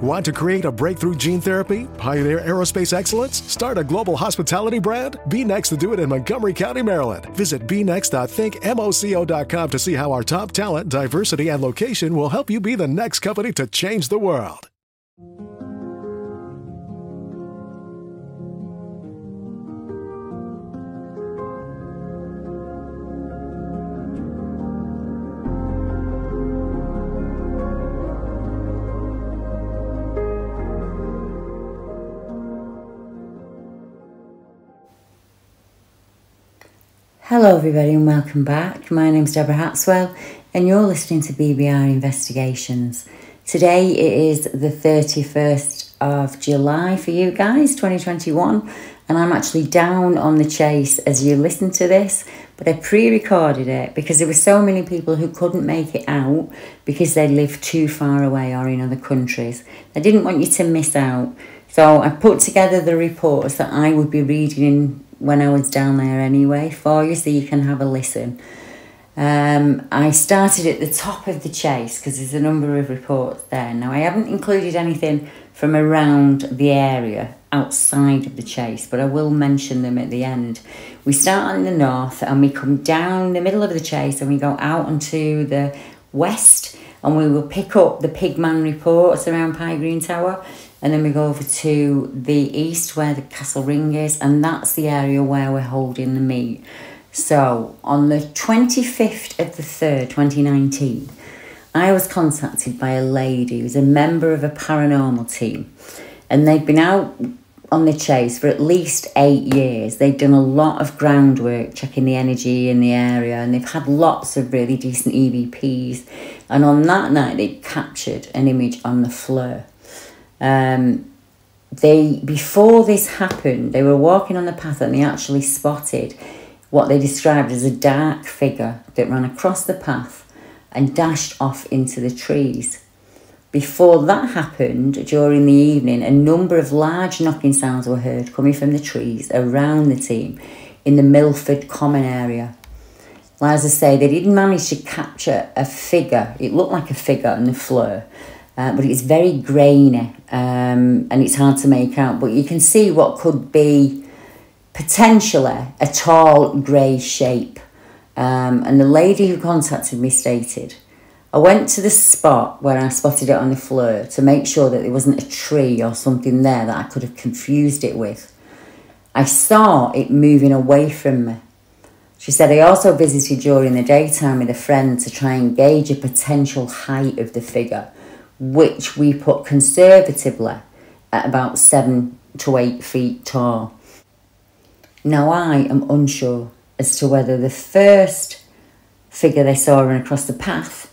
Want to create a breakthrough gene therapy? Pioneer aerospace excellence? Start a global hospitality brand? Be next to do it in Montgomery County, Maryland. Visit bnext.thinkmoco.com to see how our top talent, diversity, and location will help you be the next company to change the world. Hello, everybody, and welcome back. My name's Deborah Hatswell, and you're listening to BBR Investigations. Today it is the 31st of July for you guys, 2021, and I'm actually down on the chase as you listen to this. But I pre recorded it because there were so many people who couldn't make it out because they live too far away or in other countries. I didn't want you to miss out. So I put together the reports that I would be reading when I was down there anyway for you so you can have a listen. Um, I started at the top of the chase because there's a number of reports there. Now, I haven't included anything from around the area outside of the chase, but I will mention them at the end. We start in the north and we come down the middle of the chase and we go out onto the west and we will pick up the Pigman reports around Pye Green Tower and then we go over to the east where the Castle Ring is, and that's the area where we're holding the meet. So on the 25th of the 3rd, 2019, I was contacted by a lady who's a member of a paranormal team, and they've been out on the chase for at least eight years. They've done a lot of groundwork checking the energy in the area, and they've had lots of really decent EVPs. And on that night, they captured an image on the FLIR. Um, they before this happened, they were walking on the path and they actually spotted what they described as a dark figure that ran across the path and dashed off into the trees. Before that happened, during the evening, a number of large knocking sounds were heard coming from the trees around the team in the Milford Common area. As I say, they didn't manage to capture a figure. It looked like a figure on the floor, uh, but it's very grainy um, and it's hard to make out. But you can see what could be potentially a tall grey shape. Um, and the lady who contacted me stated, I went to the spot where I spotted it on the floor to make sure that there wasn't a tree or something there that I could have confused it with. I saw it moving away from me. She said, I also visited during the daytime with a friend to try and gauge a potential height of the figure which we put conservatively at about seven to eight feet tall. Now, I am unsure as to whether the first figure they saw run across the path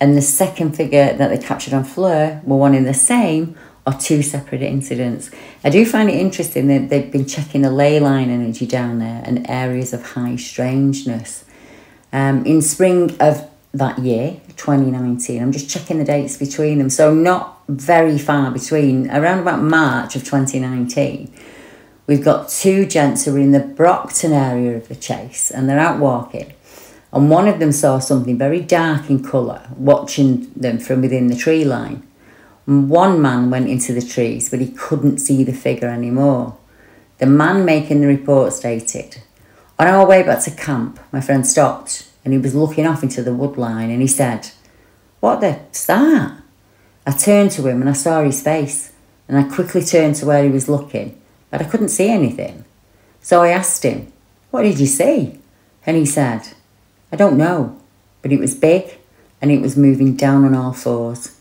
and the second figure that they captured on FLIR were one in the same or two separate incidents. I do find it interesting that they've been checking the ley line energy down there and areas of high strangeness. Um, in spring of that year, 2019. I'm just checking the dates between them. So not very far between, around about March of 2019. We've got two gents who are in the Brocton area of the chase and they're out walking. And one of them saw something very dark in colour watching them from within the tree line. And one man went into the trees, but he couldn't see the figure anymore. The man making the report stated, On our way back to camp, my friend stopped and he was looking off into the woodline and he said, What the's that? I turned to him and I saw his face and I quickly turned to where he was looking, but I couldn't see anything. So I asked him, What did you see? And he said, I don't know, but it was big and it was moving down on all fours.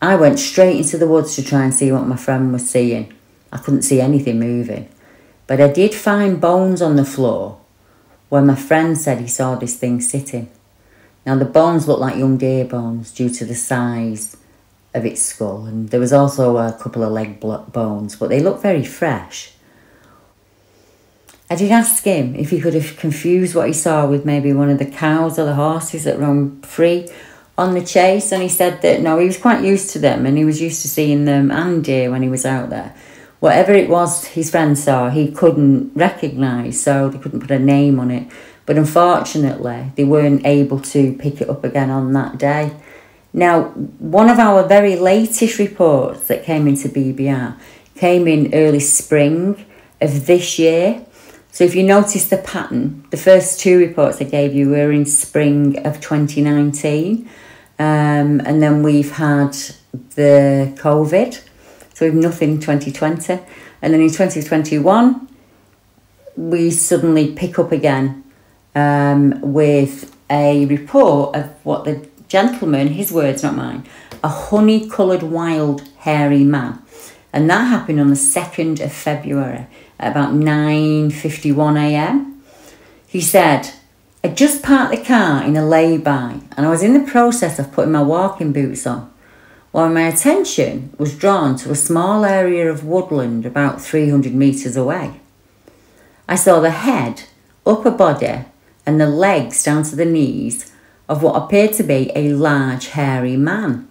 I went straight into the woods to try and see what my friend was seeing. I couldn't see anything moving, but I did find bones on the floor where my friend said he saw this thing sitting. Now, the bones looked like young deer bones due to the size of its skull, and there was also a couple of leg bones, but they looked very fresh. I did ask him if he could have confused what he saw with maybe one of the cows or the horses that run free on the chase, and he said that no, he was quite used to them and he was used to seeing them and deer when he was out there. Whatever it was his friends saw, he couldn't recognise, so they couldn't put a name on it. But unfortunately, they weren't able to pick it up again on that day. Now, one of our very latest reports that came into BBR came in early spring of this year. So if you notice the pattern, the first two reports I gave you were in spring of 2019. Um, and then we've had the COVID. So we've nothing in 2020. And then in 2021, we suddenly pick up again um, with a report of what the gentleman, his words, not mine, a honey coloured wild hairy man. And that happened on the 2nd of February at about 9.51am. He said, I just parked the car in a lay-by and I was in the process of putting my walking boots on while my attention was drawn to a small area of woodland about 300 metres away. I saw the head, upper body and the legs down to the knees of what appeared to be a large hairy man.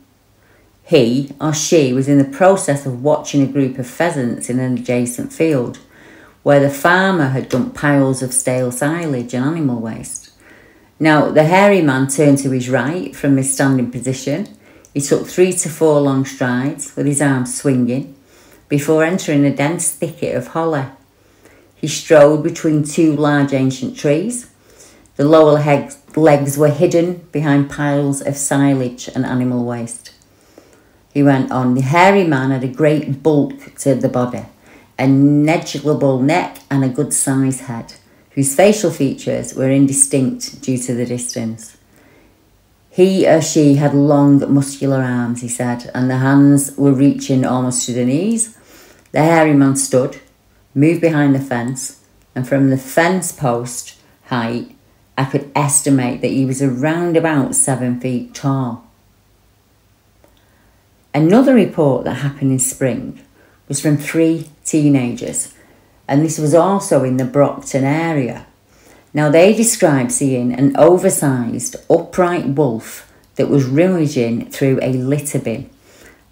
He or she was in the process of watching a group of pheasants in an adjacent field where the farmer had dumped piles of stale silage and animal waste. Now, the hairy man turned to his right from his standing position. He took three to four long strides with his arms swinging before entering a dense thicket of holly. He strode between two large ancient trees. The lower legs were hidden behind piles of silage and animal waste. He went on, the hairy man had a great bulk to the body, a negligible neck and a good sized head, whose facial features were indistinct due to the distance. He or she had long, muscular arms, he said, and the hands were reaching almost to the knees. The hairy man stood, moved behind the fence, and from the fence post height, I could estimate that he was around about seven feet tall. Another report that happened in spring was from three teenagers, and this was also in the Brocton area. Now, they described seeing an oversized, upright wolf that was rummaging through a litter bin,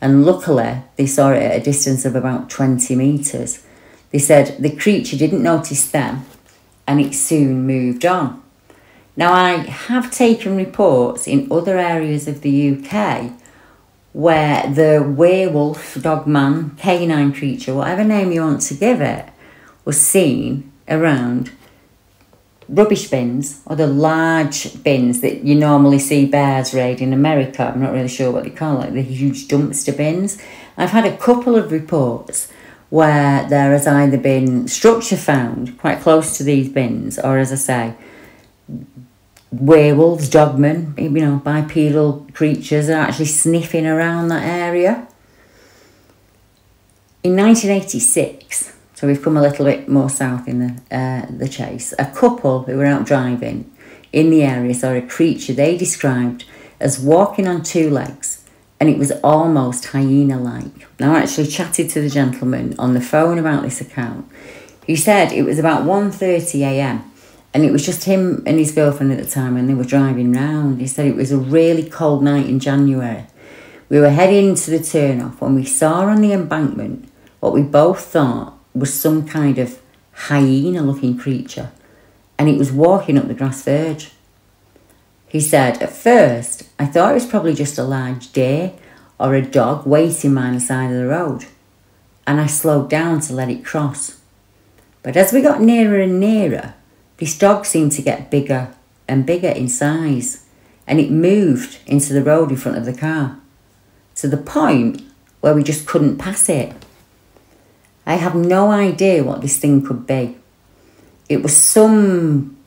and luckily they saw it at a distance of about 20 metres. They said the creature didn't notice them and it soon moved on. Now, I have taken reports in other areas of the UK where the werewolf, dogman, canine creature, whatever name you want to give it, was seen around rubbish bins or the large bins that you normally see bears raid in America. I'm not really sure what they call it, the huge dumpster bins. I've had a couple of reports where there has either been structure found quite close to these bins, or as I say, werewolves, dogmen, you know, bipedal creatures are actually sniffing around that area. In 1986, so we've come a little bit more south in the, uh, the chase, a couple who were out driving in the area saw a creature they described as walking on two legs and it was almost hyena like. Now I actually chatted to the gentleman on the phone about this account. He said it was about 1.30am and it was just him and his girlfriend at the time and they were driving round. He said it was a really cold night in January. We were heading to the turnoff when we saw on the embankment what we both thought was some kind of hyena looking creature and it was walking up the grass verge. He said, At first, I thought it was probably just a large deer or a dog waiting by the side of the road, and I slowed down to let it cross. But as we got nearer and nearer, this dog seemed to get bigger and bigger in size, and it moved into the road in front of the car to the point where we just couldn't pass it. I have no idea what this thing could be. It was some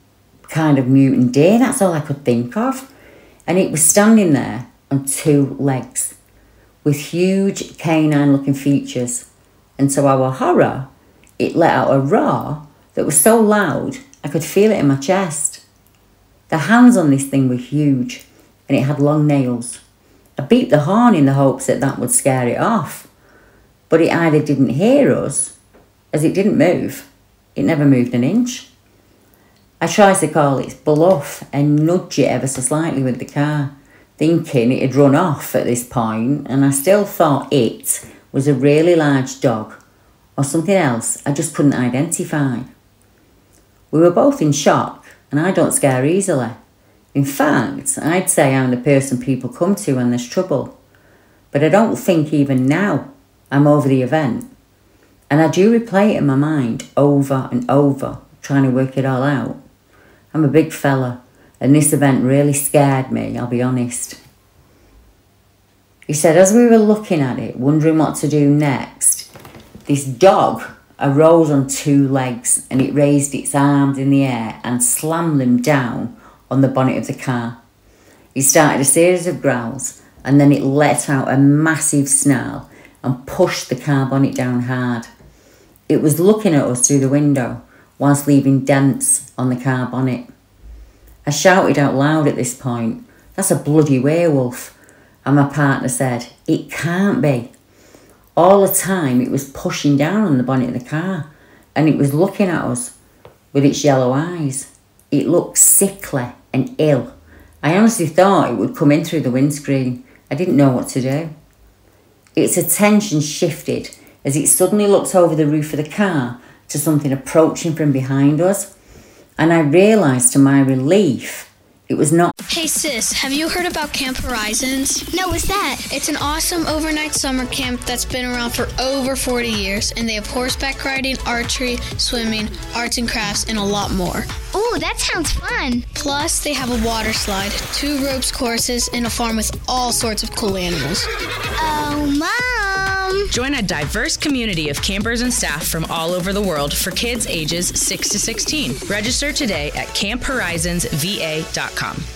kind of mutant deer, that's all I could think of. And it was standing there on two legs with huge canine looking features. And to our horror, it let out a roar that was so loud I could feel it in my chest. The hands on this thing were huge and it had long nails I beat the horn in the hopes that that would scare it off, but it either didn't hear us, as it didn't move. It never moved an inch. I tried to call its bluff and nudge it ever so slightly with the car, thinking it had run off at this point, and I still thought it was a really large dog or something else I just couldn't identify. We were both in shock, and I don't scare easily. In fact, I'd say I'm the person people come to when there's trouble. But I don't think even now I'm over the event. And I do replay it in my mind over and over, trying to work it all out. I'm a big fella, and this event really scared me, I'll be honest. He said, as we were looking at it, wondering what to do next, this dog arose on two legs and it raised its arms in the air and slammed them down on the bonnet of the car. It started a series of growls and then it let out a massive snarl and pushed the car bonnet down hard. It was looking at us through the window whilst leaving dents on the car bonnet. I shouted out loud at this point, That's a bloody werewolf. And my partner said, It can't be. All the time it was pushing down on the bonnet of the car and it was looking at us with its yellow eyes. It looked sickly and ill. I honestly thought it would come in through the windscreen. I didn't know what to do. Its attention shifted as it suddenly looked over the roof of the car to something approaching from behind us, and I realised to my relief it was not. Hey sis, have you heard about Camp Horizons? No, what's that? It's an awesome overnight summer camp that's been around for over 40 years, and they have horseback riding, archery, swimming, arts and crafts, and a lot more. Oh, that sounds fun. Plus, they have a water slide, two ropes courses, and a farm with all sorts of cool animals. Oh, Mom! Join a diverse community of campers and staff from all over the world for kids ages 6 to 16. Register today at camphorizonsva.com.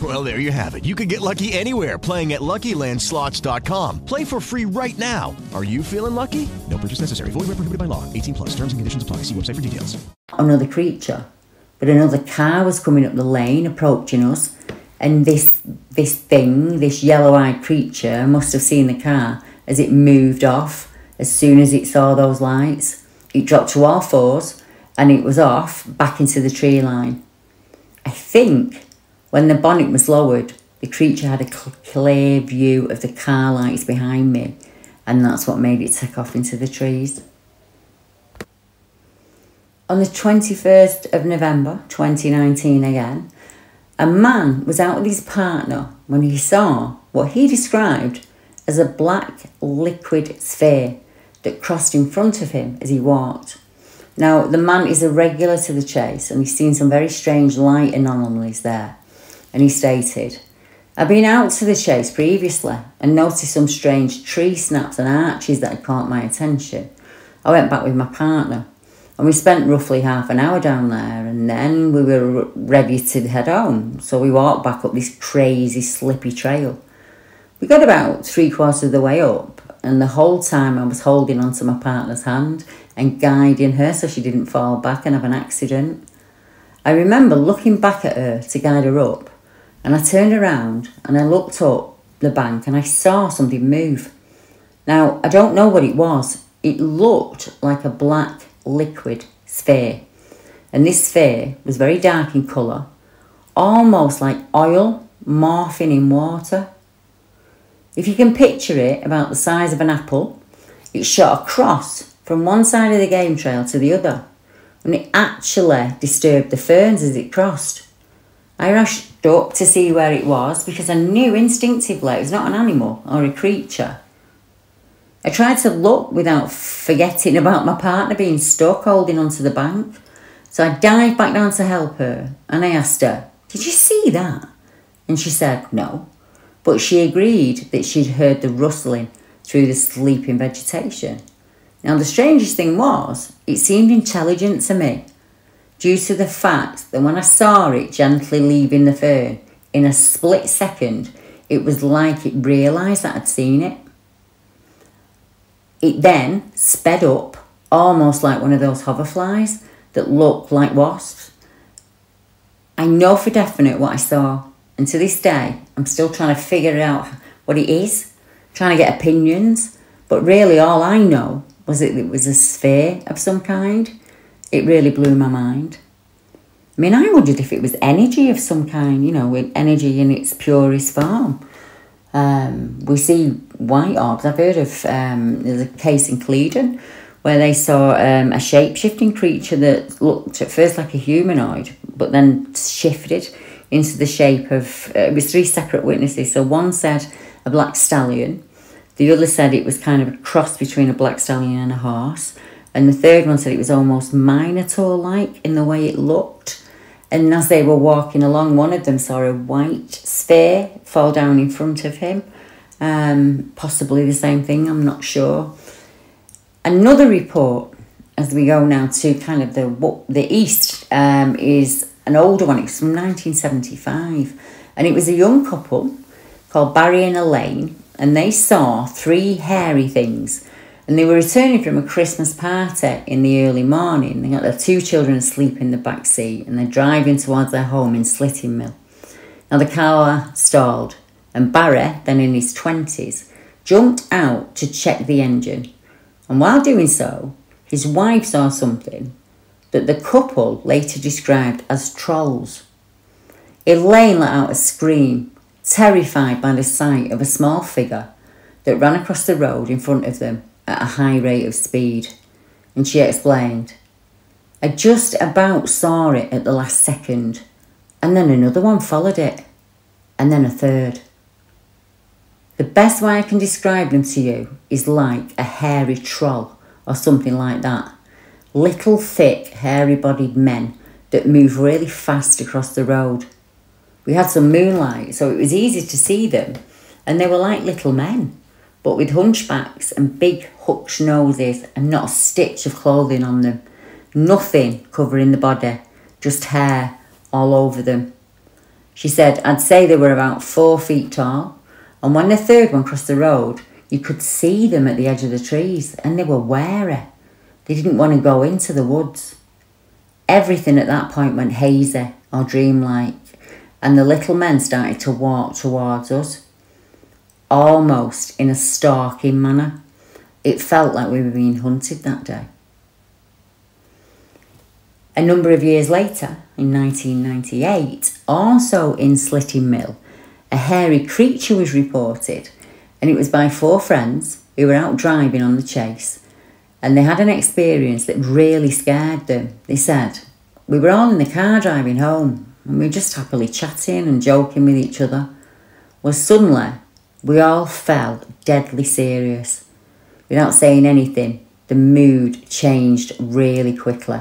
Well, there you have it. You can get lucky anywhere playing at LuckyLandSlots.com. Play for free right now. Are you feeling lucky? No purchase necessary. Void where prohibited by law. 18 plus. Terms and conditions apply. See website for details. Another creature, but another car was coming up the lane, approaching us, and this this thing, this yellow-eyed creature, must have seen the car as it moved off. As soon as it saw those lights, it dropped to all fours, and it was off back into the tree line. I think when the bonnet was lowered, the creature had a clear view of the car lights behind me, and that's what made it take off into the trees. On the 21st of November 2019, again, a man was out with his partner when he saw what he described as a black liquid sphere that crossed in front of him as he walked. Now, the man is a regular to the chase and he's seen some very strange light anomalies there. And he stated, I've been out to the chase previously and noticed some strange tree snaps and arches that had caught my attention. I went back with my partner and we spent roughly half an hour down there, and then we were ready to head home. So we walked back up this crazy, slippy trail. We got about three quarters of the way up, and the whole time I was holding onto my partner's hand and guiding her so she didn't fall back and have an accident. I remember looking back at her to guide her up, and I turned around and I looked up the bank and I saw something move. Now, I don't know what it was. It looked like a black liquid sphere. And this sphere was very dark in colour, almost like oil morphing in water. If you can picture it about the size of an apple, it shot across from one side of the game trail to the other, and it actually disturbed the ferns as it crossed. I rushed up to see where it was because I knew instinctively it was not an animal or a creature. I tried to look without forgetting about my partner being stuck holding onto the bank. So I dived back down to help her and I asked her, Did you see that? And she said no, but she agreed that she'd heard the rustling through the sleeping vegetation. Now, the strangest thing was, it seemed intelligent to me due to the fact that when I saw it gently leaving the fern, in a split second, it was like it realised that I'd seen it. It then sped up, almost like one of those hoverflies that look like wasps. I know for definite what I saw, and to this day, I'm still trying to figure out what it is, trying to get opinions, but really all I know was that it was a sphere of some kind. It really blew my mind. I mean, I wondered if it was energy of some kind, you know, with energy in its purest form. Um, we see white orbs. I've heard of um, there's a case in Clevedon where they saw um, a shape shifting creature that looked at first like a humanoid, but then shifted into the shape of. Uh, it was three separate witnesses. So one said a black stallion, the other said it was kind of a cross between a black stallion and a horse, and the third one said it was almost minotaur like in the way it looked. And as they were walking along, one of them saw a white sphere fall down in front of him. Um, possibly the same thing, I'm not sure. Another report, as we go now to kind of the the east, um, is an older one. It's from 1975, and it was a young couple called Barry and Elaine, and they saw three hairy things. And they were returning from a Christmas party in the early morning. They got their two children asleep in the back seat, and they're driving towards their home in Slitting Mill. Now the car stalled, and Barry, then in his twenties, jumped out to check the engine and while doing so, his wife saw something that the couple later described as trolls. Elaine let out a scream, terrified by the sight of a small figure that ran across the road in front of them at a high rate of speed. And she explained, I just about saw it at the last second, and then another one followed it, and then a third. The best way I can describe them to you is like a hairy troll or something like that. Little, thick, hairy bodied men that move really fast across the road. We had some moonlight, so it was easy to see them, and they were like little men, but with hunchbacks and big hooked noses and not a stitch of clothing on them. Nothing covering the body, just hair all over them. She said, I'd say they were about four feet tall, and when the third one crossed the road, you could see them at the edge of the trees and they were wary. They didn't want to go into the woods. Everything at that point went hazy or dreamlike, and the little men started to walk towards us, almost in a stalking manner. It felt like we were being hunted that day. A number of years later, in 1998, also in Slitting Mill, a hairy creature was reported, and it was by four friends who were out driving on the chase. And they had an experience that really scared them. They said, We were all in the car driving home, and we were just happily chatting and joking with each other. Well, suddenly, we all felt deadly serious. Without saying anything, the mood changed really quickly.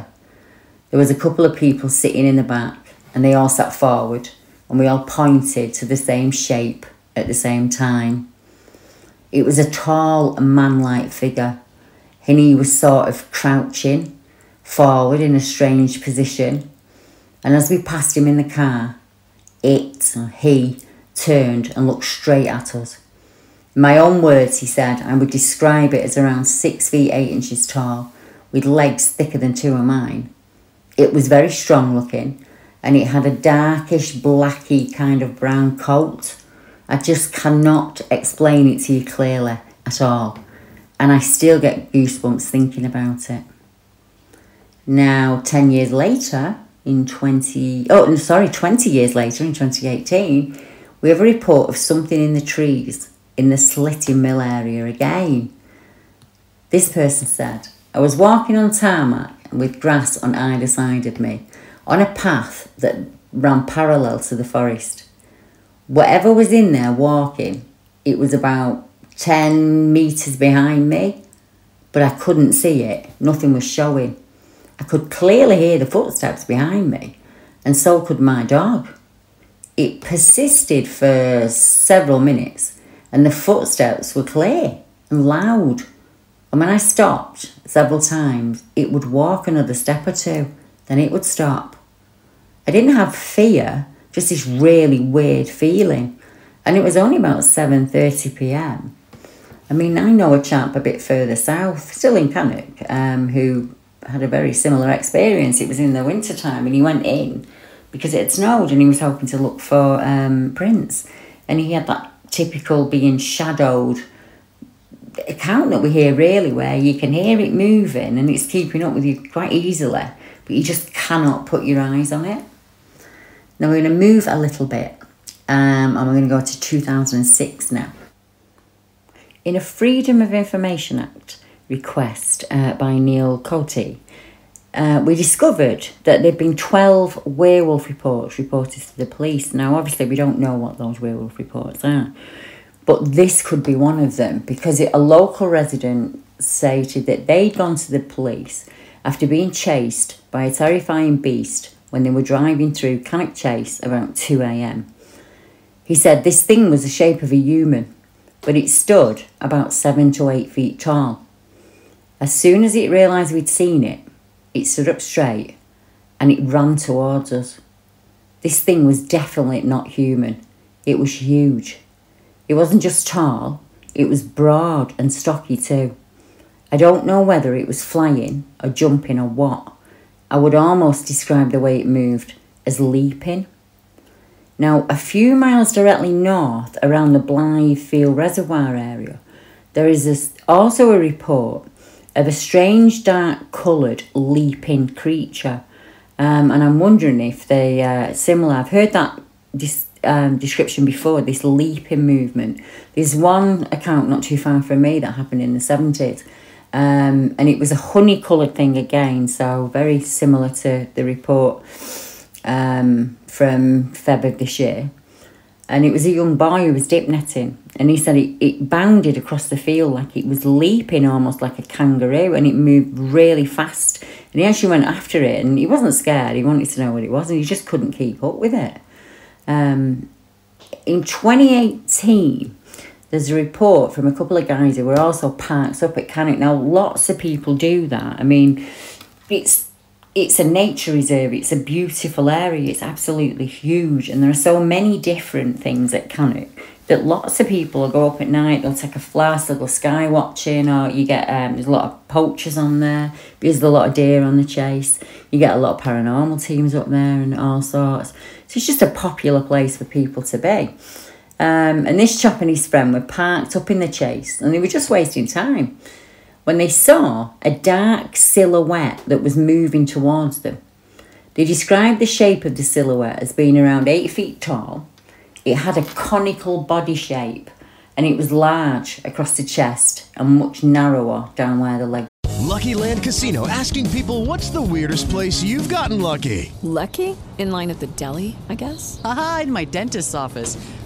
There was a couple of people sitting in the back, and they all sat forward and we all pointed to the same shape at the same time. It was a tall, man like figure, and he was sort of crouching forward in a strange position. And as we passed him in the car, it, or he, turned and looked straight at us. In my own words, he said, I would describe it as around six feet eight inches tall, with legs thicker than two of mine. It was very strong looking and it had a darkish, blacky kind of brown coat. I just cannot explain it to you clearly at all, and I still get goosebumps thinking about it. Now, 10 years later, in 20, oh, sorry, 20 years later, in 2018, we have a report of something in the trees in the Slitting Mill area again. This person said, I was walking on tarmac with grass on either side of me on a path that ran parallel to the forest. Whatever was in there walking, it was about 10 metres behind me, but I couldn't see it. Nothing was showing. I could clearly hear the footsteps behind me, and so could my dog. It persisted for several minutes, and the footsteps were clear and loud. And when I stopped several times, it would walk another step or two, then it would stop. I didn't have fear, just this really weird feeling. And it was only about 7:30 p.m. I mean, I know a chap a bit further south, still in Cannock, um, who had a very similar experience. It was in the winter time, and he went in because it had snowed, and he was hoping to look for um, Prince, and he had that typical being shadowed account that we hear really, where you can hear it moving and it's keeping up with you quite easily, but you just cannot put your eyes on it. Now we're going to move a little bit, um, and we're going to go to 2006 now. In a Freedom of Information Act request uh, by Neil Coty, uh, we discovered that there'd been 12 werewolf reports reported to the police. Now, obviously, we don't know what those werewolf reports are, but this could be one of them because it, a local resident stated that they'd gone to the police after being chased by a terrifying beast when they were driving through Cannock Chase around 2 am. He said this thing was the shape of a human, but it stood about 7 to 8 feet tall. As soon as it realised we'd seen it, it stood up straight and it ran towards us. This thing was definitely not human. It was huge. It wasn't just tall, it was broad and stocky too. I don't know whether it was flying or jumping or what. I would almost describe the way it moved as leaping. Now, a few miles directly north around the Blithfield Reservoir area, there is this, also a report of a strange dark coloured leaping creature. Um, and I'm wondering if they are uh, similar. I've heard that this, um, description before, this leaping movement. There's one account not too far from me that happened in the 70s. Um, and it was a honey coloured thing again, so very similar to the report um, from Feb of this year. And it was a young boy who was dip netting, and he said it, it bounded across the field like it was leaping almost like a kangaroo, and it moved really fast. And he actually went after it, and he wasn't scared. He wanted to know what it was, and he just couldn't keep up with it. Um, in 2018, there's a report from a couple of guys who were also parked up at Cannock. Now, lots of people do that. I mean, it's it's a nature reserve. It's a beautiful area. It's absolutely huge, and there are so many different things at Cannock that lots of people will go up at night. They'll take a flask, they'll go sky watching, or you get um, there's a lot of poachers on there because there's a lot of deer on the chase. You get a lot of paranormal teams up there and all sorts. So it's just a popular place for people to be. Um, and this chap and his friend were parked up in the chase, and they were just wasting time when they saw a dark silhouette that was moving towards them. They described the shape of the silhouette as being around eight feet tall. It had a conical body shape and it was large across the chest and much narrower down where the leg. Lucky Land Casino asking people what's the weirdest place you've gotten lucky? Lucky? In line at the deli, I guess? Aha, in my dentist's office.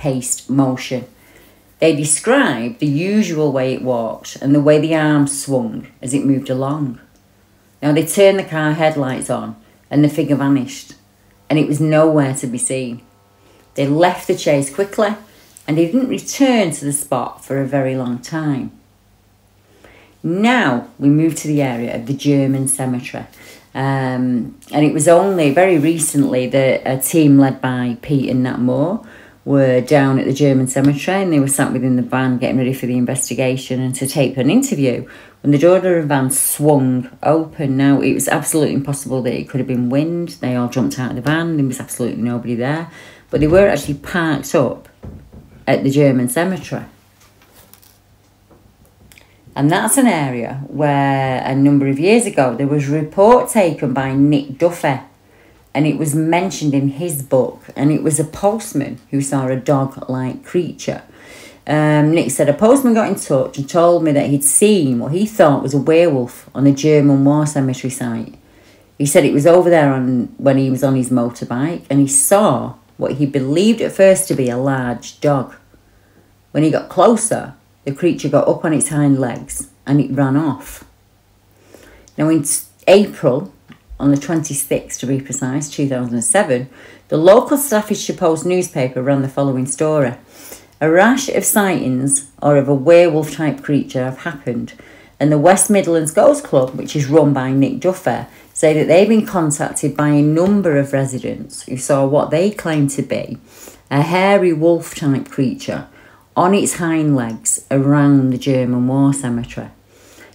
paced motion. They described the usual way it walked and the way the arms swung as it moved along. Now they turned the car headlights on and the figure vanished, and it was nowhere to be seen. They left the chase quickly and they didn't return to the spot for a very long time. Now we move to the area of the German cemetery. Um, and it was only very recently that a team led by Pete and Nat Moore were down at the German cemetery and they were sat within the van getting ready for the investigation and to tape an interview when the door of the van swung open. Now, it was absolutely impossible that it could have been wind. They all jumped out of the van, there was absolutely nobody there. But they were actually parked up at the German cemetery. And that's an area where a number of years ago there was a report taken by Nick Duffy and it was mentioned in his book, and it was a postman who saw a dog like creature. Um, Nick said a postman got in touch and told me that he'd seen what he thought was a werewolf on a German war cemetery site. He said it was over there on when he was on his motorbike and he saw what he believed at first to be a large dog. When he got closer, the creature got up on its hind legs and it ran off. Now, in April on the 26th to be precise, 2007, the local Staffordshire Post newspaper ran the following story. A rash of sightings or of a werewolf type creature have happened, and the West Midlands Ghost Club, which is run by Nick Duffy, say that they've been contacted by a number of residents who saw what they claim to be a hairy wolf type creature on its hind legs around the German war cemetery.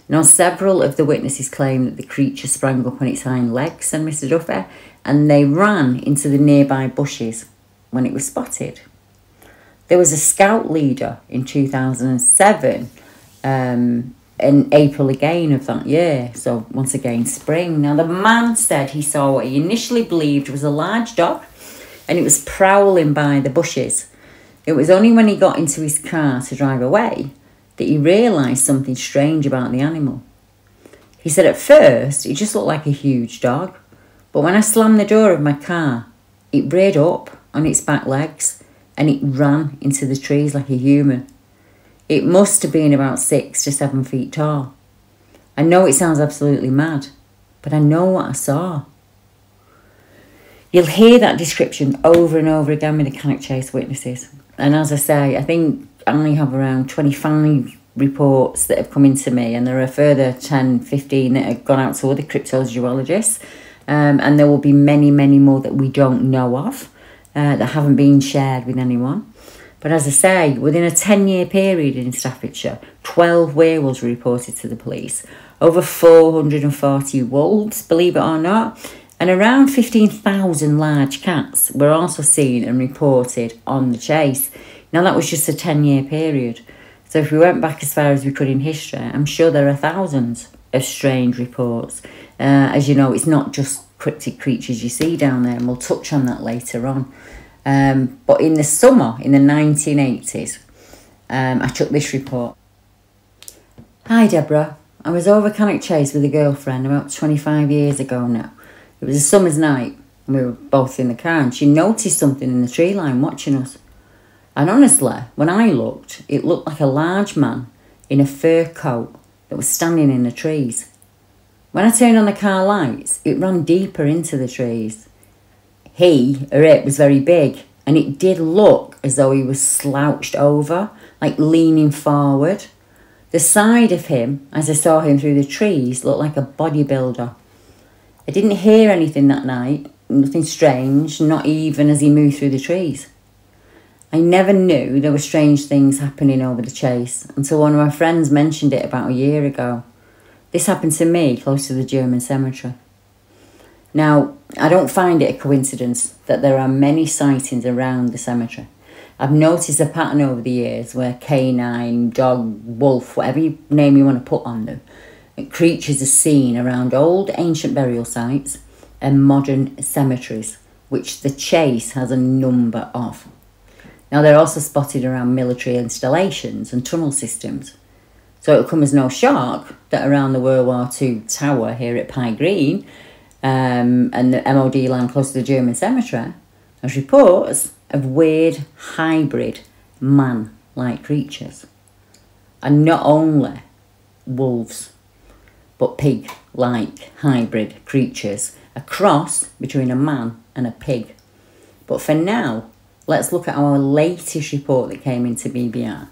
Now, several of the witnesses claim that the creature sprang up on its hind legs, said Mr. Duffy, and they ran into the nearby bushes when it was spotted. There was a scout leader in 2007 um, in April again of that year, so once again spring. Now, the man said he saw what he initially believed was a large dog and it was prowling by the bushes. It was only when he got into his car to drive away that he realised something strange about the animal. He said at first it just looked like a huge dog, but when I slammed the door of my car, it reared up on its back legs and it ran into the trees like a human. It must have been about six to seven feet tall. I know it sounds absolutely mad, but I know what I saw. You'll hear that description over and over again with the Cannock Chase witnesses. And as I say, I think I only have around 25 reports that have come into me, and there are further 10, 15 that have gone out to other cryptozoologists. Um, and there will be many, many more that we don't know of uh, that haven't been shared with anyone. But as I say, within a 10 year period in Staffordshire, 12 werewolves were reported to the police, over 440 wolves, believe it or not, and around 15,000 large cats were also seen and reported on the chase. Now, that was just a 10 year period. So, if we went back as far as we could in history, I'm sure there are thousands of strange reports. Uh, as you know, it's not just cryptic creatures you see down there, and we'll touch on that later on. Um, but in the summer, in the 1980s, um, I took this report. Hi, Deborah. I was over Cannock Chase with a girlfriend about 25 years ago now. It was a summer's night, and we were both in the car, and she noticed something in the tree line watching us. And honestly, when I looked, it looked like a large man in a fur coat that was standing in the trees. When I turned on the car lights, it ran deeper into the trees. He, or it, was very big, and it did look as though he was slouched over, like leaning forward. The side of him, as I saw him through the trees, looked like a bodybuilder. I didn't hear anything that night, nothing strange, not even as he moved through the trees. I never knew there were strange things happening over the chase until one of my friends mentioned it about a year ago. This happened to me close to the German cemetery. Now, I don't find it a coincidence that there are many sightings around the cemetery. I've noticed a pattern over the years where canine, dog, wolf, whatever name you want to put on them, creatures are seen around old ancient burial sites and modern cemeteries, which the chase has a number of. Now, they're also spotted around military installations and tunnel systems. So it'll come as no shock that around the World War II tower here at Pye Green um, and the MOD land close to the German cemetery, there's reports of weird hybrid man like creatures. And not only wolves, but pig like hybrid creatures, a cross between a man and a pig. But for now, let's look at our latest report that came into BBR.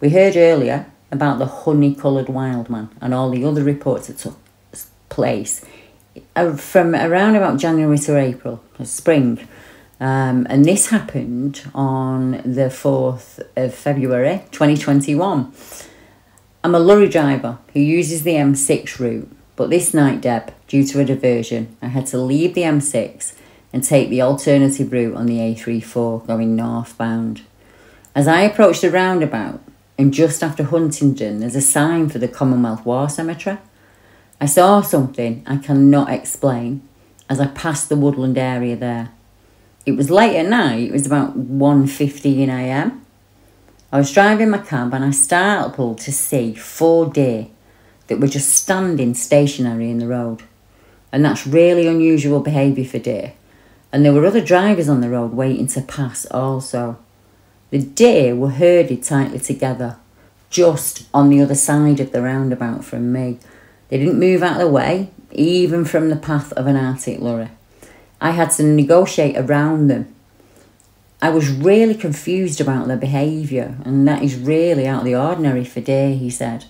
We heard earlier about the honey coloured wildman and all the other reports that took place uh, from around about January to April, spring. Um, and this happened on the 4th of February 2021. I'm a lorry driver who uses the M6 route, but this night, Deb, due to a diversion, I had to leave the M6 and take the alternative route on the A34 going northbound. As I approached the roundabout, and just after Huntington, there's a sign for the Commonwealth War Cemetery. I saw something I cannot explain as I passed the woodland area there. It was late at night, it was about 1.15am. I was driving my cab and I startled to see four deer that were just standing stationary in the road. And that's really unusual behaviour for deer. And there were other drivers on the road waiting to pass also. The deer were herded tightly together, just on the other side of the roundabout from me. They didn't move out of the way, even from the path of an Arctic lorry. I had to negotiate around them. I was really confused about their behaviour, and that is really out of the ordinary for deer, he said.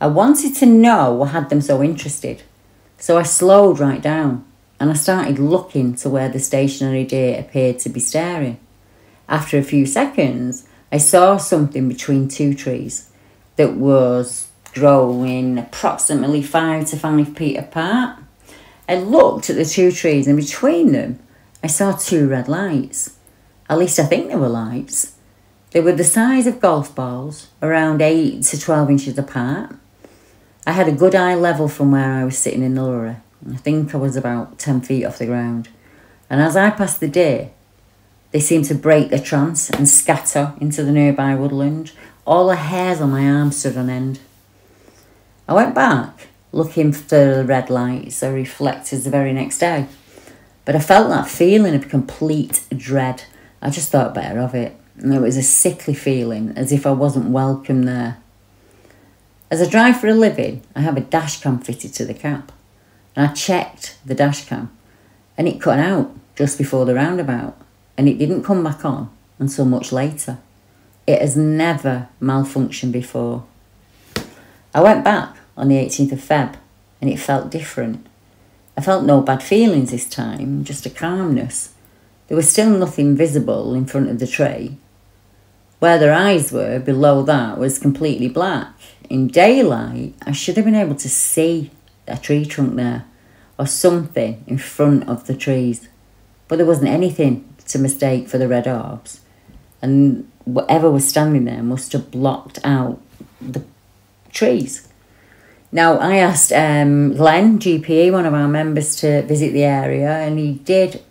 I wanted to know what had them so interested, so I slowed right down and I started looking to where the stationary deer appeared to be staring. After a few seconds, I saw something between two trees that was growing approximately five to five feet apart. I looked at the two trees, and between them, I saw two red lights. At least I think they were lights. They were the size of golf balls, around 8 to 12 inches apart. I had a good eye level from where I was sitting in the lorry. I think I was about 10 feet off the ground. And as I passed the deer, they seemed to break their trance and scatter into the nearby woodland. All the hairs on my arms stood on end. I went back, looking for the red lights or reflectors the very next day. But I felt that feeling of complete dread. I just thought better of it. And it was a sickly feeling, as if I wasn't welcome there. As I drive for a living, I have a dash cam fitted to the cab. And I checked the dash cam, and it cut out just before the roundabout, and it didn't come back on until much later. It has never malfunctioned before. I went back on the 18th of Feb, and it felt different. I felt no bad feelings this time, just a calmness. There was still nothing visible in front of the tree. Where their eyes were, below that, was completely black. In daylight, I should have been able to see a tree trunk there or something in front of the trees. But there wasn't anything to mistake for the red orbs. And whatever was standing there must have blocked out the trees. Now, I asked um, Glenn, GPE, one of our members, to visit the area, and he did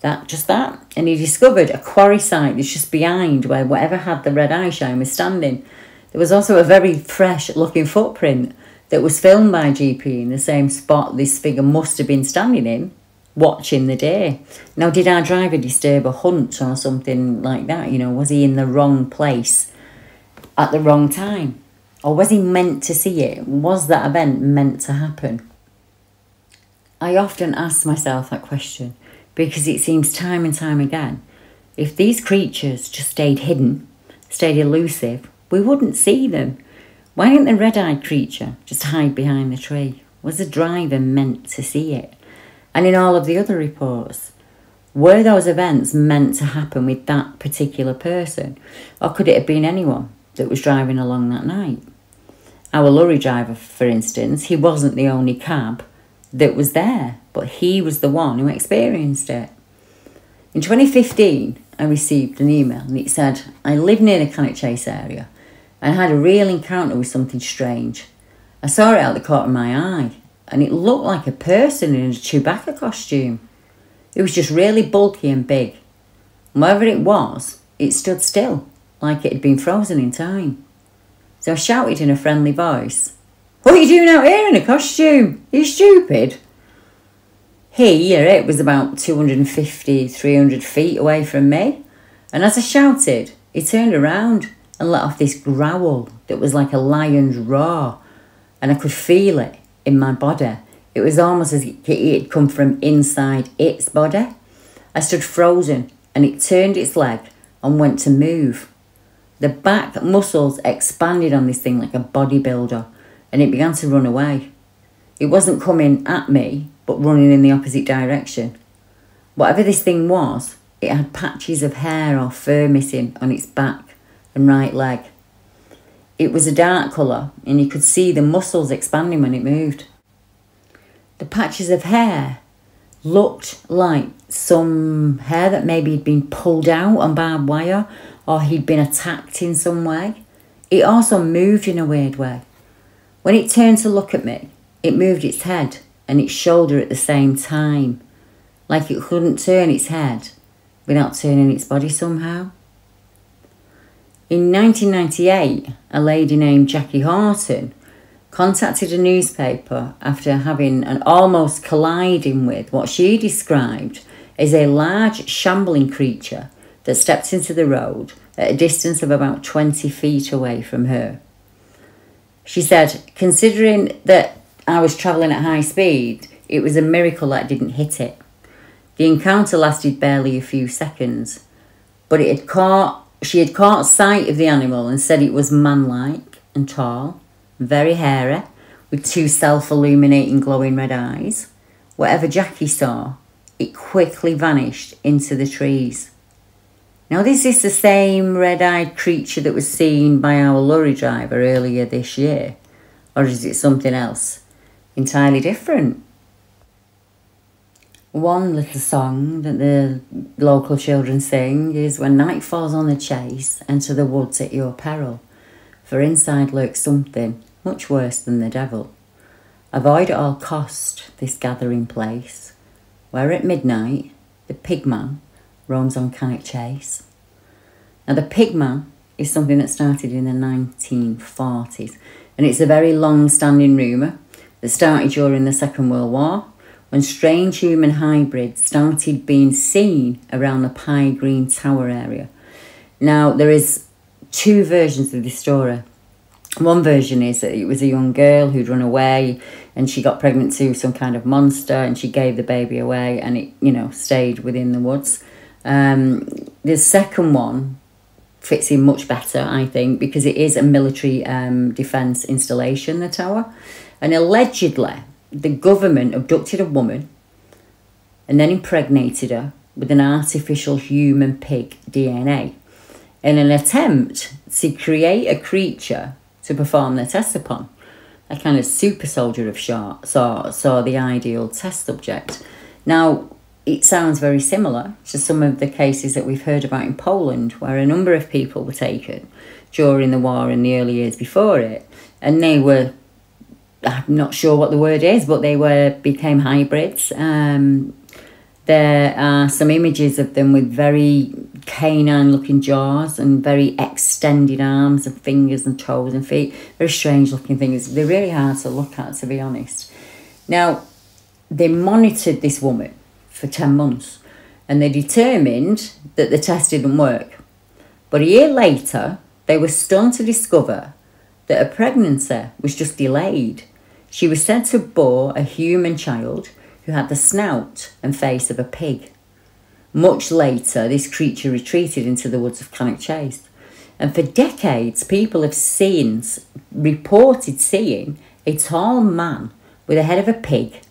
that, just that. And he discovered a quarry site that's just behind where whatever had the red eye shine was standing. There was also a very fresh looking footprint that was filmed by GP in the same spot this figure must have been standing in, watching the day. Now, did our driver disturb a hunt or something like that? You know, was he in the wrong place at the wrong time? Or was he meant to see it? Was that event meant to happen? I often ask myself that question because it seems time and time again if these creatures just stayed hidden, stayed elusive, we wouldn't see them. Why didn't the red eyed creature just hide behind the tree? Was the driver meant to see it? And in all of the other reports, were those events meant to happen with that particular person? Or could it have been anyone that was driving along that night? Our lorry driver, for instance, he wasn't the only cab that was there, but he was the one who experienced it. In 2015, I received an email and it said, I live near the Cannock Chase area and had a real encounter with something strange. I saw it out the corner of my eye and it looked like a person in a Chewbacca costume. It was just really bulky and big. And Whatever it was, it stood still, like it had been frozen in time. So I shouted in a friendly voice, What are you doing out here in a costume? Are you stupid? He, or it, was about 250, 300 feet away from me. And as I shouted, he turned around and let off this growl that was like a lion's roar. And I could feel it in my body. It was almost as if it had come from inside its body. I stood frozen and it turned its leg and went to move. The back muscles expanded on this thing like a bodybuilder and it began to run away. It wasn't coming at me, but running in the opposite direction. Whatever this thing was, it had patches of hair or fur missing on its back and right leg. It was a dark colour, and you could see the muscles expanding when it moved. The patches of hair looked like some hair that maybe had been pulled out on barbed wire or he'd been attacked in some way. It also moved in a weird way. When it turned to look at me, it moved its head and its shoulder at the same time, like it couldn't turn its head without turning its body somehow. In 1998, a lady named Jackie Horton contacted a newspaper after having an almost colliding with what she described as a large shambling creature that stepped into the road at a distance of about 20 feet away from her. She said, considering that I was travelling at high speed, it was a miracle that I didn't hit it. The encounter lasted barely a few seconds, but it had caught she had caught sight of the animal and said it was man-like and tall, very hairy, with two self-illuminating glowing red eyes. Whatever Jackie saw, it quickly vanished into the trees. Now, this is the same red eyed creature that was seen by our lorry driver earlier this year, or is it something else entirely different? One little song that the local children sing is When night falls on the chase, enter the woods at your peril, for inside lurks something much worse than the devil. Avoid at all cost this gathering place, where at midnight the pigman roams on Cannock Chase. Now, the pigman is something that started in the 1940s, and it's a very long standing rumour that started during the Second World War when strange human hybrids started being seen around the Pye Green Tower area. Now, there is two versions of this story. One version is that it was a young girl who'd run away and she got pregnant to some kind of monster and she gave the baby away and it, you know, stayed within the woods. Um, the second one fits in much better, I think, because it is a military um, defence installation, the tower. And allegedly, the government abducted a woman and then impregnated her with an artificial human pig DNA in an attempt to create a creature to perform their tests upon. A kind of super soldier of short saw, saw the ideal test subject. Now, it sounds very similar to some of the cases that we've heard about in Poland, where a number of people were taken during the war and the early years before it, and they were I'm not sure what the word is, but they were became hybrids. Um, there are some images of them with very canine looking jaws and very extended arms and fingers and toes and feet. Very strange looking things. They're really hard to look at, to be honest. Now, they monitored this woman for 10 months and they determined that the test didn't work. But a year later, they were stunned to discover that a pregnancy was just delayed. She was said to bore a human child who had the snout and face of a pig. Much later, this creature retreated into the woods of Cannock Chase. And for decades, people have seen, reported seeing a tall man with the head of a pig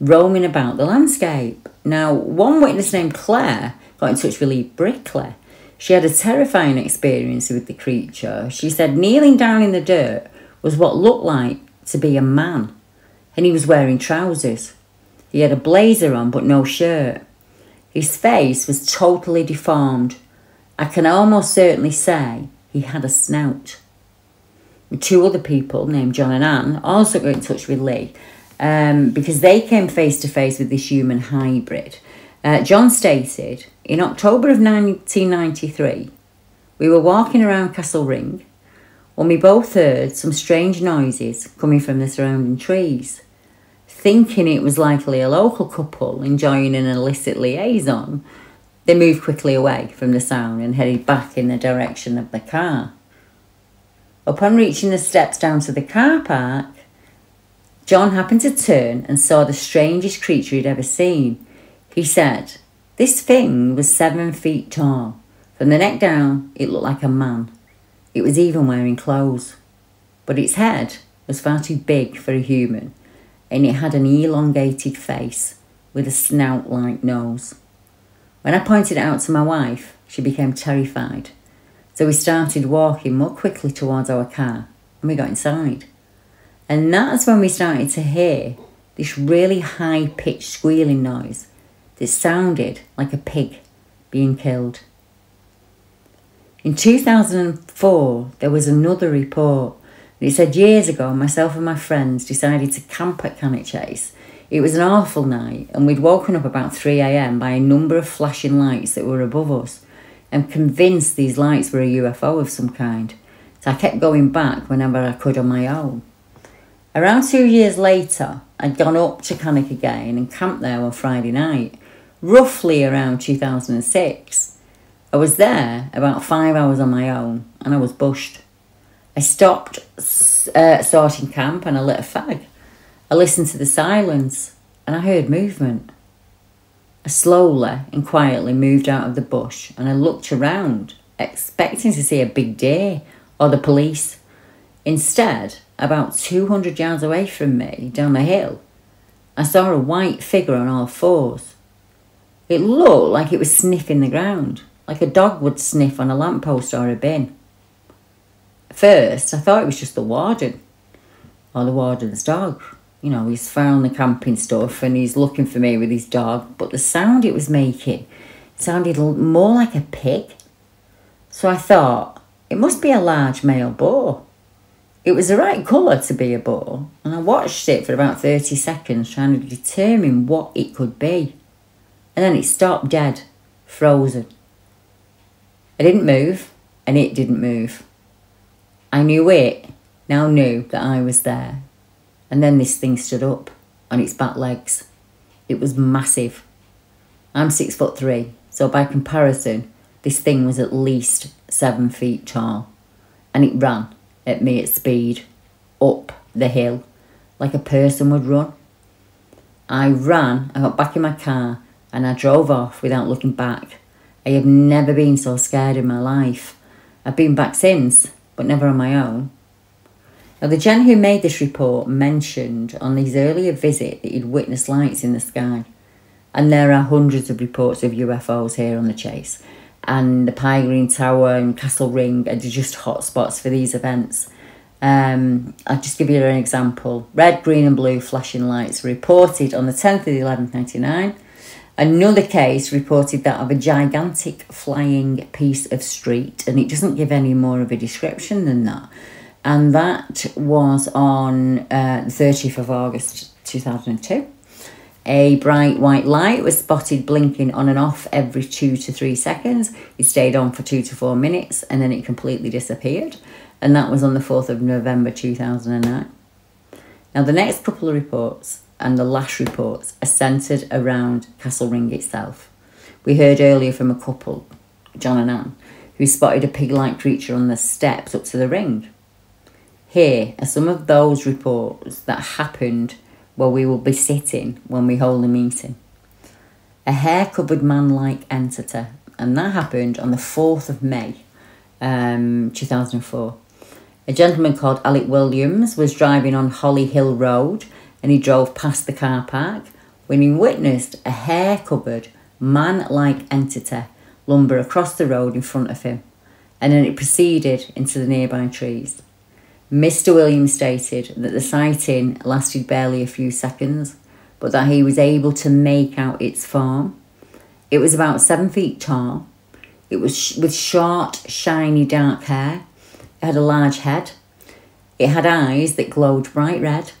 roaming about the landscape. Now, one witness named Claire got in touch with Lee Brickley. She had a terrifying experience with the creature. She said kneeling down in the dirt was what looked like to be a man, and he was wearing trousers. He had a blazer on but no shirt. His face was totally deformed. I can almost certainly say he had a snout. Two other people named John and Anne also got in touch with Lee um, because they came face to face with this human hybrid. Uh, John stated, in October of 1993, we were walking around Castle Ring when we both heard some strange noises coming from the surrounding trees. Thinking it was likely a local couple enjoying an illicit liaison, they moved quickly away from the sound and headed back in the direction of the car. Upon reaching the steps down to the car park, John happened to turn and saw the strangest creature he'd ever seen. He said, This thing was seven feet tall. From the neck down, it looked like a man. It was even wearing clothes. But its head was far too big for a human and it had an elongated face with a snout like nose. When I pointed it out to my wife, she became terrified. So we started walking more quickly towards our car and we got inside. And that's when we started to hear this really high pitched squealing noise that sounded like a pig being killed. In 2004, there was another report he said years ago, myself and my friends decided to camp at Cannock Chase. It was an awful night, and we'd woken up about 3am by a number of flashing lights that were above us, and convinced these lights were a UFO of some kind. So I kept going back whenever I could on my own. Around two years later, I'd gone up to Cannock again and camped there on Friday night, roughly around 2006. I was there about five hours on my own, and I was bushed. I stopped uh, starting camp and I lit a fag. I listened to the silence and I heard movement. I slowly and quietly moved out of the bush and I looked around, expecting to see a big deer or the police. Instead, about 200 yards away from me, down the hill, I saw a white figure on all fours. It looked like it was sniffing the ground, like a dog would sniff on a lamppost or a bin first, I thought it was just the warden or the warden's dog. You know, he's found the camping stuff and he's looking for me with his dog, but the sound it was making sounded more like a pig. So I thought, it must be a large male boar. It was the right colour to be a boar, and I watched it for about 30 seconds trying to determine what it could be. And then it stopped dead, frozen. I didn't move, and it didn't move. I knew it now knew that I was there. And then this thing stood up on its back legs. It was massive. I'm six foot three, so by comparison, this thing was at least seven feet tall. And it ran at me at speed, up the hill, like a person would run. I ran, I got back in my car, and I drove off without looking back. I have never been so scared in my life. I've been back since, but never on my own. Now, the Jen who made this report mentioned on his earlier visit that he'd witnessed lights in the sky. And there are hundreds of reports of UFOs here on the chase. And the Pye Green Tower and Castle Ring are just hotspots for these events. Um, I'll just give you an example. Red, green, and blue flashing lights reported on the 10th of the 11th, 99. Another case reported that of a gigantic flying piece of street, and it doesn't give any more of a description than that. And that was on uh, the 30th of August 2002. A bright white light was spotted blinking on and off every two to three seconds. It stayed on for two to four minutes and then it completely disappeared. And that was on the 4th of November 2009. Now, the next couple of reports and the last reports are centred around Castle Ring itself. We heard earlier from a couple, John and Anne, who spotted a pig like creature on the steps up to the ring. Here are some of those reports that happened where we will be sitting when we hold a meeting. A hair covered man like entity, and that happened on the 4th of May um, 2004. A gentleman called Alec Williams was driving on Holly Hill Road and he drove past the car park when he witnessed a hair covered, man like entity lumber across the road in front of him, and then it proceeded into the nearby trees. Mr. Williams stated that the sighting lasted barely a few seconds, but that he was able to make out its form. It was about seven feet tall. It was sh- with short, shiny dark hair. It had a large head. It had eyes that glowed bright red.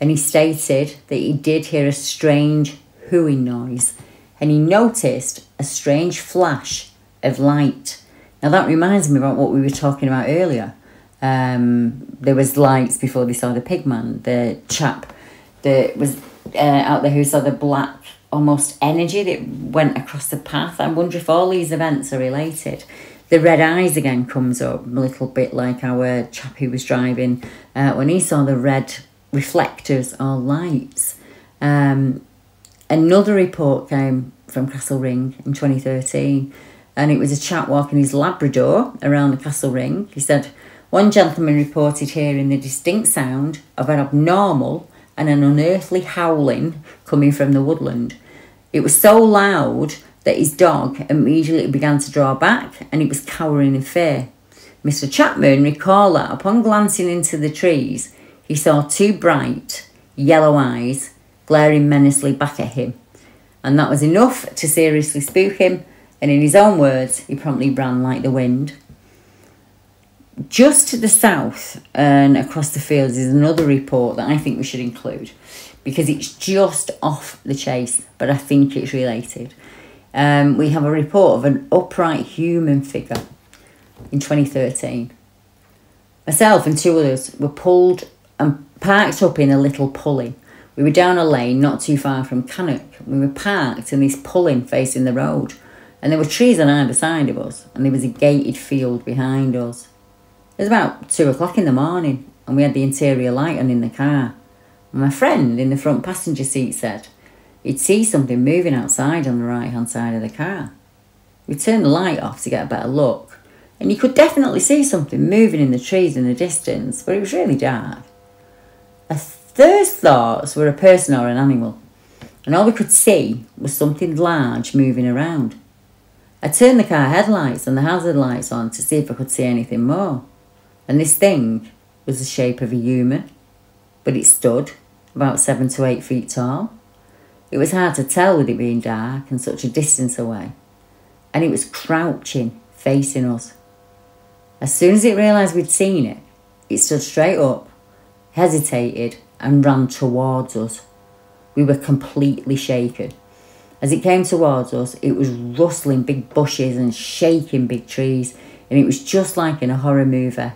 And he stated that he did hear a strange hooing noise and he noticed a strange flash of light. Now that reminds me about what we were talking about earlier. Um, there was lights before they saw the pigman. The chap that was uh, out there who saw the black almost energy that went across the path. I wonder if all these events are related. The red eyes again comes up a little bit like our chap who was driving uh, when he saw the red reflectors or lights. Um, another report came from Castle Ring in 2013 and it was a chap walking his Labrador around the Castle Ring. He said, one gentleman reported hearing the distinct sound of an abnormal and an unearthly howling coming from the woodland. It was so loud that his dog immediately began to draw back and he was cowering in fear. Mr. Chapman recalled that upon glancing into the trees, he saw two bright yellow eyes glaring menacingly back at him. And that was enough to seriously spook him, and in his own words, he promptly ran like the wind. Just to the south and across the fields is another report that I think we should include because it's just off the chase, but I think it's related. Um, we have a report of an upright human figure in 2013. Myself and two others were pulled and parked up in a little pulley. We were down a lane not too far from Cannock. We were parked in this pulley facing the road, and there were trees on either side of us, and there was a gated field behind us. It was about two o'clock in the morning, and we had the interior light on in the car. My friend in the front passenger seat said he'd see something moving outside on the right hand side of the car. We turned the light off to get a better look, and you could definitely see something moving in the trees in the distance, but it was really dark. Our first thoughts were a person or an animal, and all we could see was something large moving around. I turned the car headlights and the hazard lights on to see if I could see anything more and this thing was the shape of a human, but it stood about seven to eight feet tall. It was hard to tell with it being dark and such a distance away, and it was crouching, facing us. As soon as it realised we'd seen it, it stood straight up, hesitated, and ran towards us. We were completely shaken. As it came towards us, it was rustling big bushes and shaking big trees, and it was just like in a horror movie.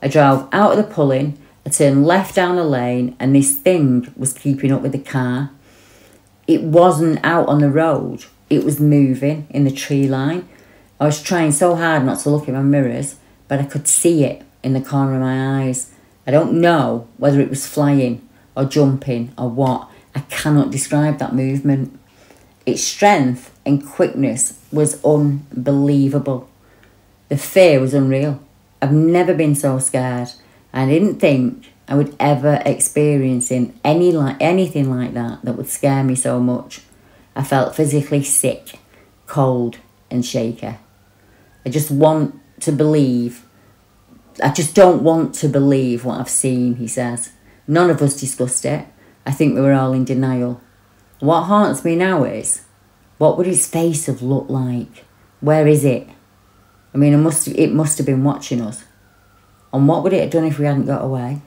I drove out of the pulling, I turned left down a lane, and this thing was keeping up with the car. It wasn't out on the road, it was moving in the tree line. I was trying so hard not to look in my mirrors, but I could see it in the corner of my eyes. I don't know whether it was flying or jumping or what. I cannot describe that movement. Its strength and quickness was unbelievable. The fear was unreal. I've never been so scared. I didn't think I would ever experience any like anything like that that would scare me so much. I felt physically sick, cold, and shaky. I just want to believe. I just don't want to believe what I've seen, he says. None of us discussed it. I think we were all in denial. What haunts me now is what would his face have looked like? Where is it? I mean, it must it must have been watching us. And what would it have done if we hadn't got away?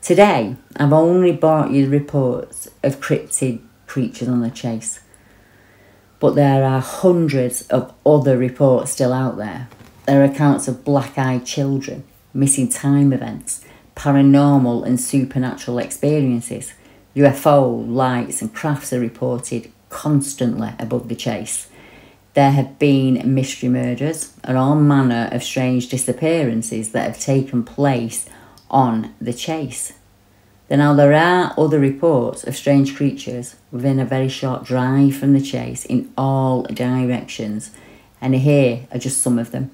Today, I've only brought you reports of cryptid creatures on the chase. But there are hundreds of other reports still out there. There are accounts of black eyed children, missing time events, paranormal and supernatural experiences. UFO, lights, and crafts are reported constantly above the chase. There have been mystery murders and all manner of strange disappearances that have taken place on the chase. Then now there are other reports of strange creatures within a very short drive from the chase in all directions, and here are just some of them.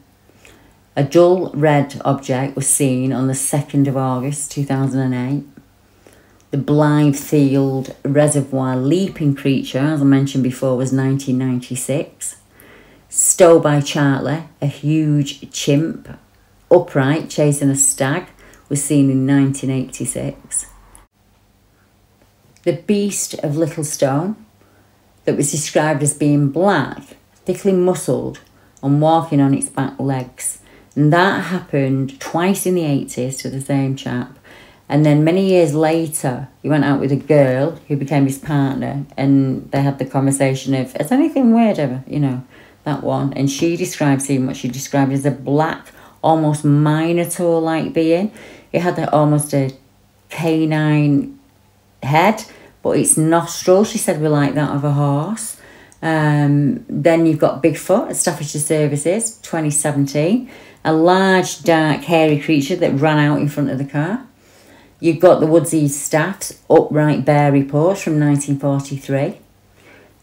A dull red object was seen on the 2nd of August 2008. The Blithfield Reservoir leaping creature, as I mentioned before, was 1996. Stowe by Chartley, a huge chimp, upright, chasing a stag, was seen in 1986. The Beast of Little Stone, that was described as being black, thickly muscled, and walking on its back legs. And that happened twice in the 80s to the same chap. And then many years later, he went out with a girl who became his partner, and they had the conversation of, Has anything weird ever? You know, that one. And she described seeing what she described as a black, almost minotaur like being. It had almost a canine head, but its nostrils, she said, were like that of a horse. Um, then you've got Bigfoot at Staffordshire Services, 2017, a large, dark, hairy creature that ran out in front of the car. You've got the Woodsy Staff's upright bear report from 1943.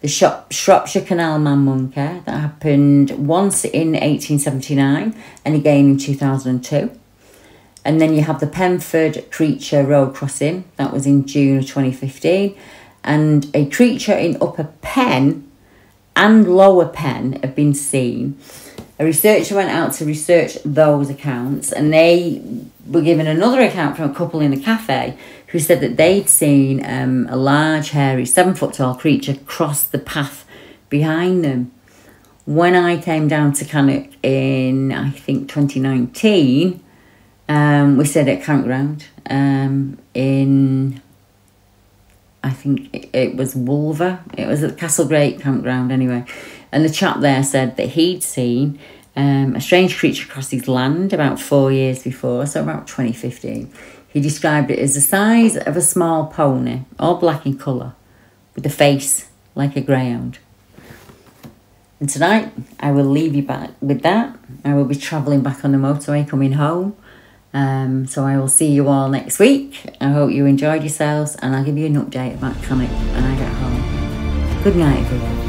The Shropshire Canal Man monkey that happened once in 1879 and again in 2002. And then you have the Penford Creature Road Crossing, that was in June of 2015. And a creature in Upper Penn and Lower Penn have been seen. A researcher went out to research those accounts and they were given another account from a couple in a cafe who said that they'd seen um, a large, hairy, seven foot tall creature cross the path behind them. When I came down to Cannock in, I think, 2019, um, we stayed at campground um, in, I think it was Wolver. It was at the Castlegate campground anyway. And the chap there said that he'd seen um, a strange creature cross his land about four years before, so about 2015. He described it as the size of a small pony, all black in colour, with a face like a greyhound. And tonight, I will leave you back with that. I will be travelling back on the motorway coming home. Um, so I will see you all next week. I hope you enjoyed yourselves, and I'll give you an update about Cannock when I get home. Good night, everyone.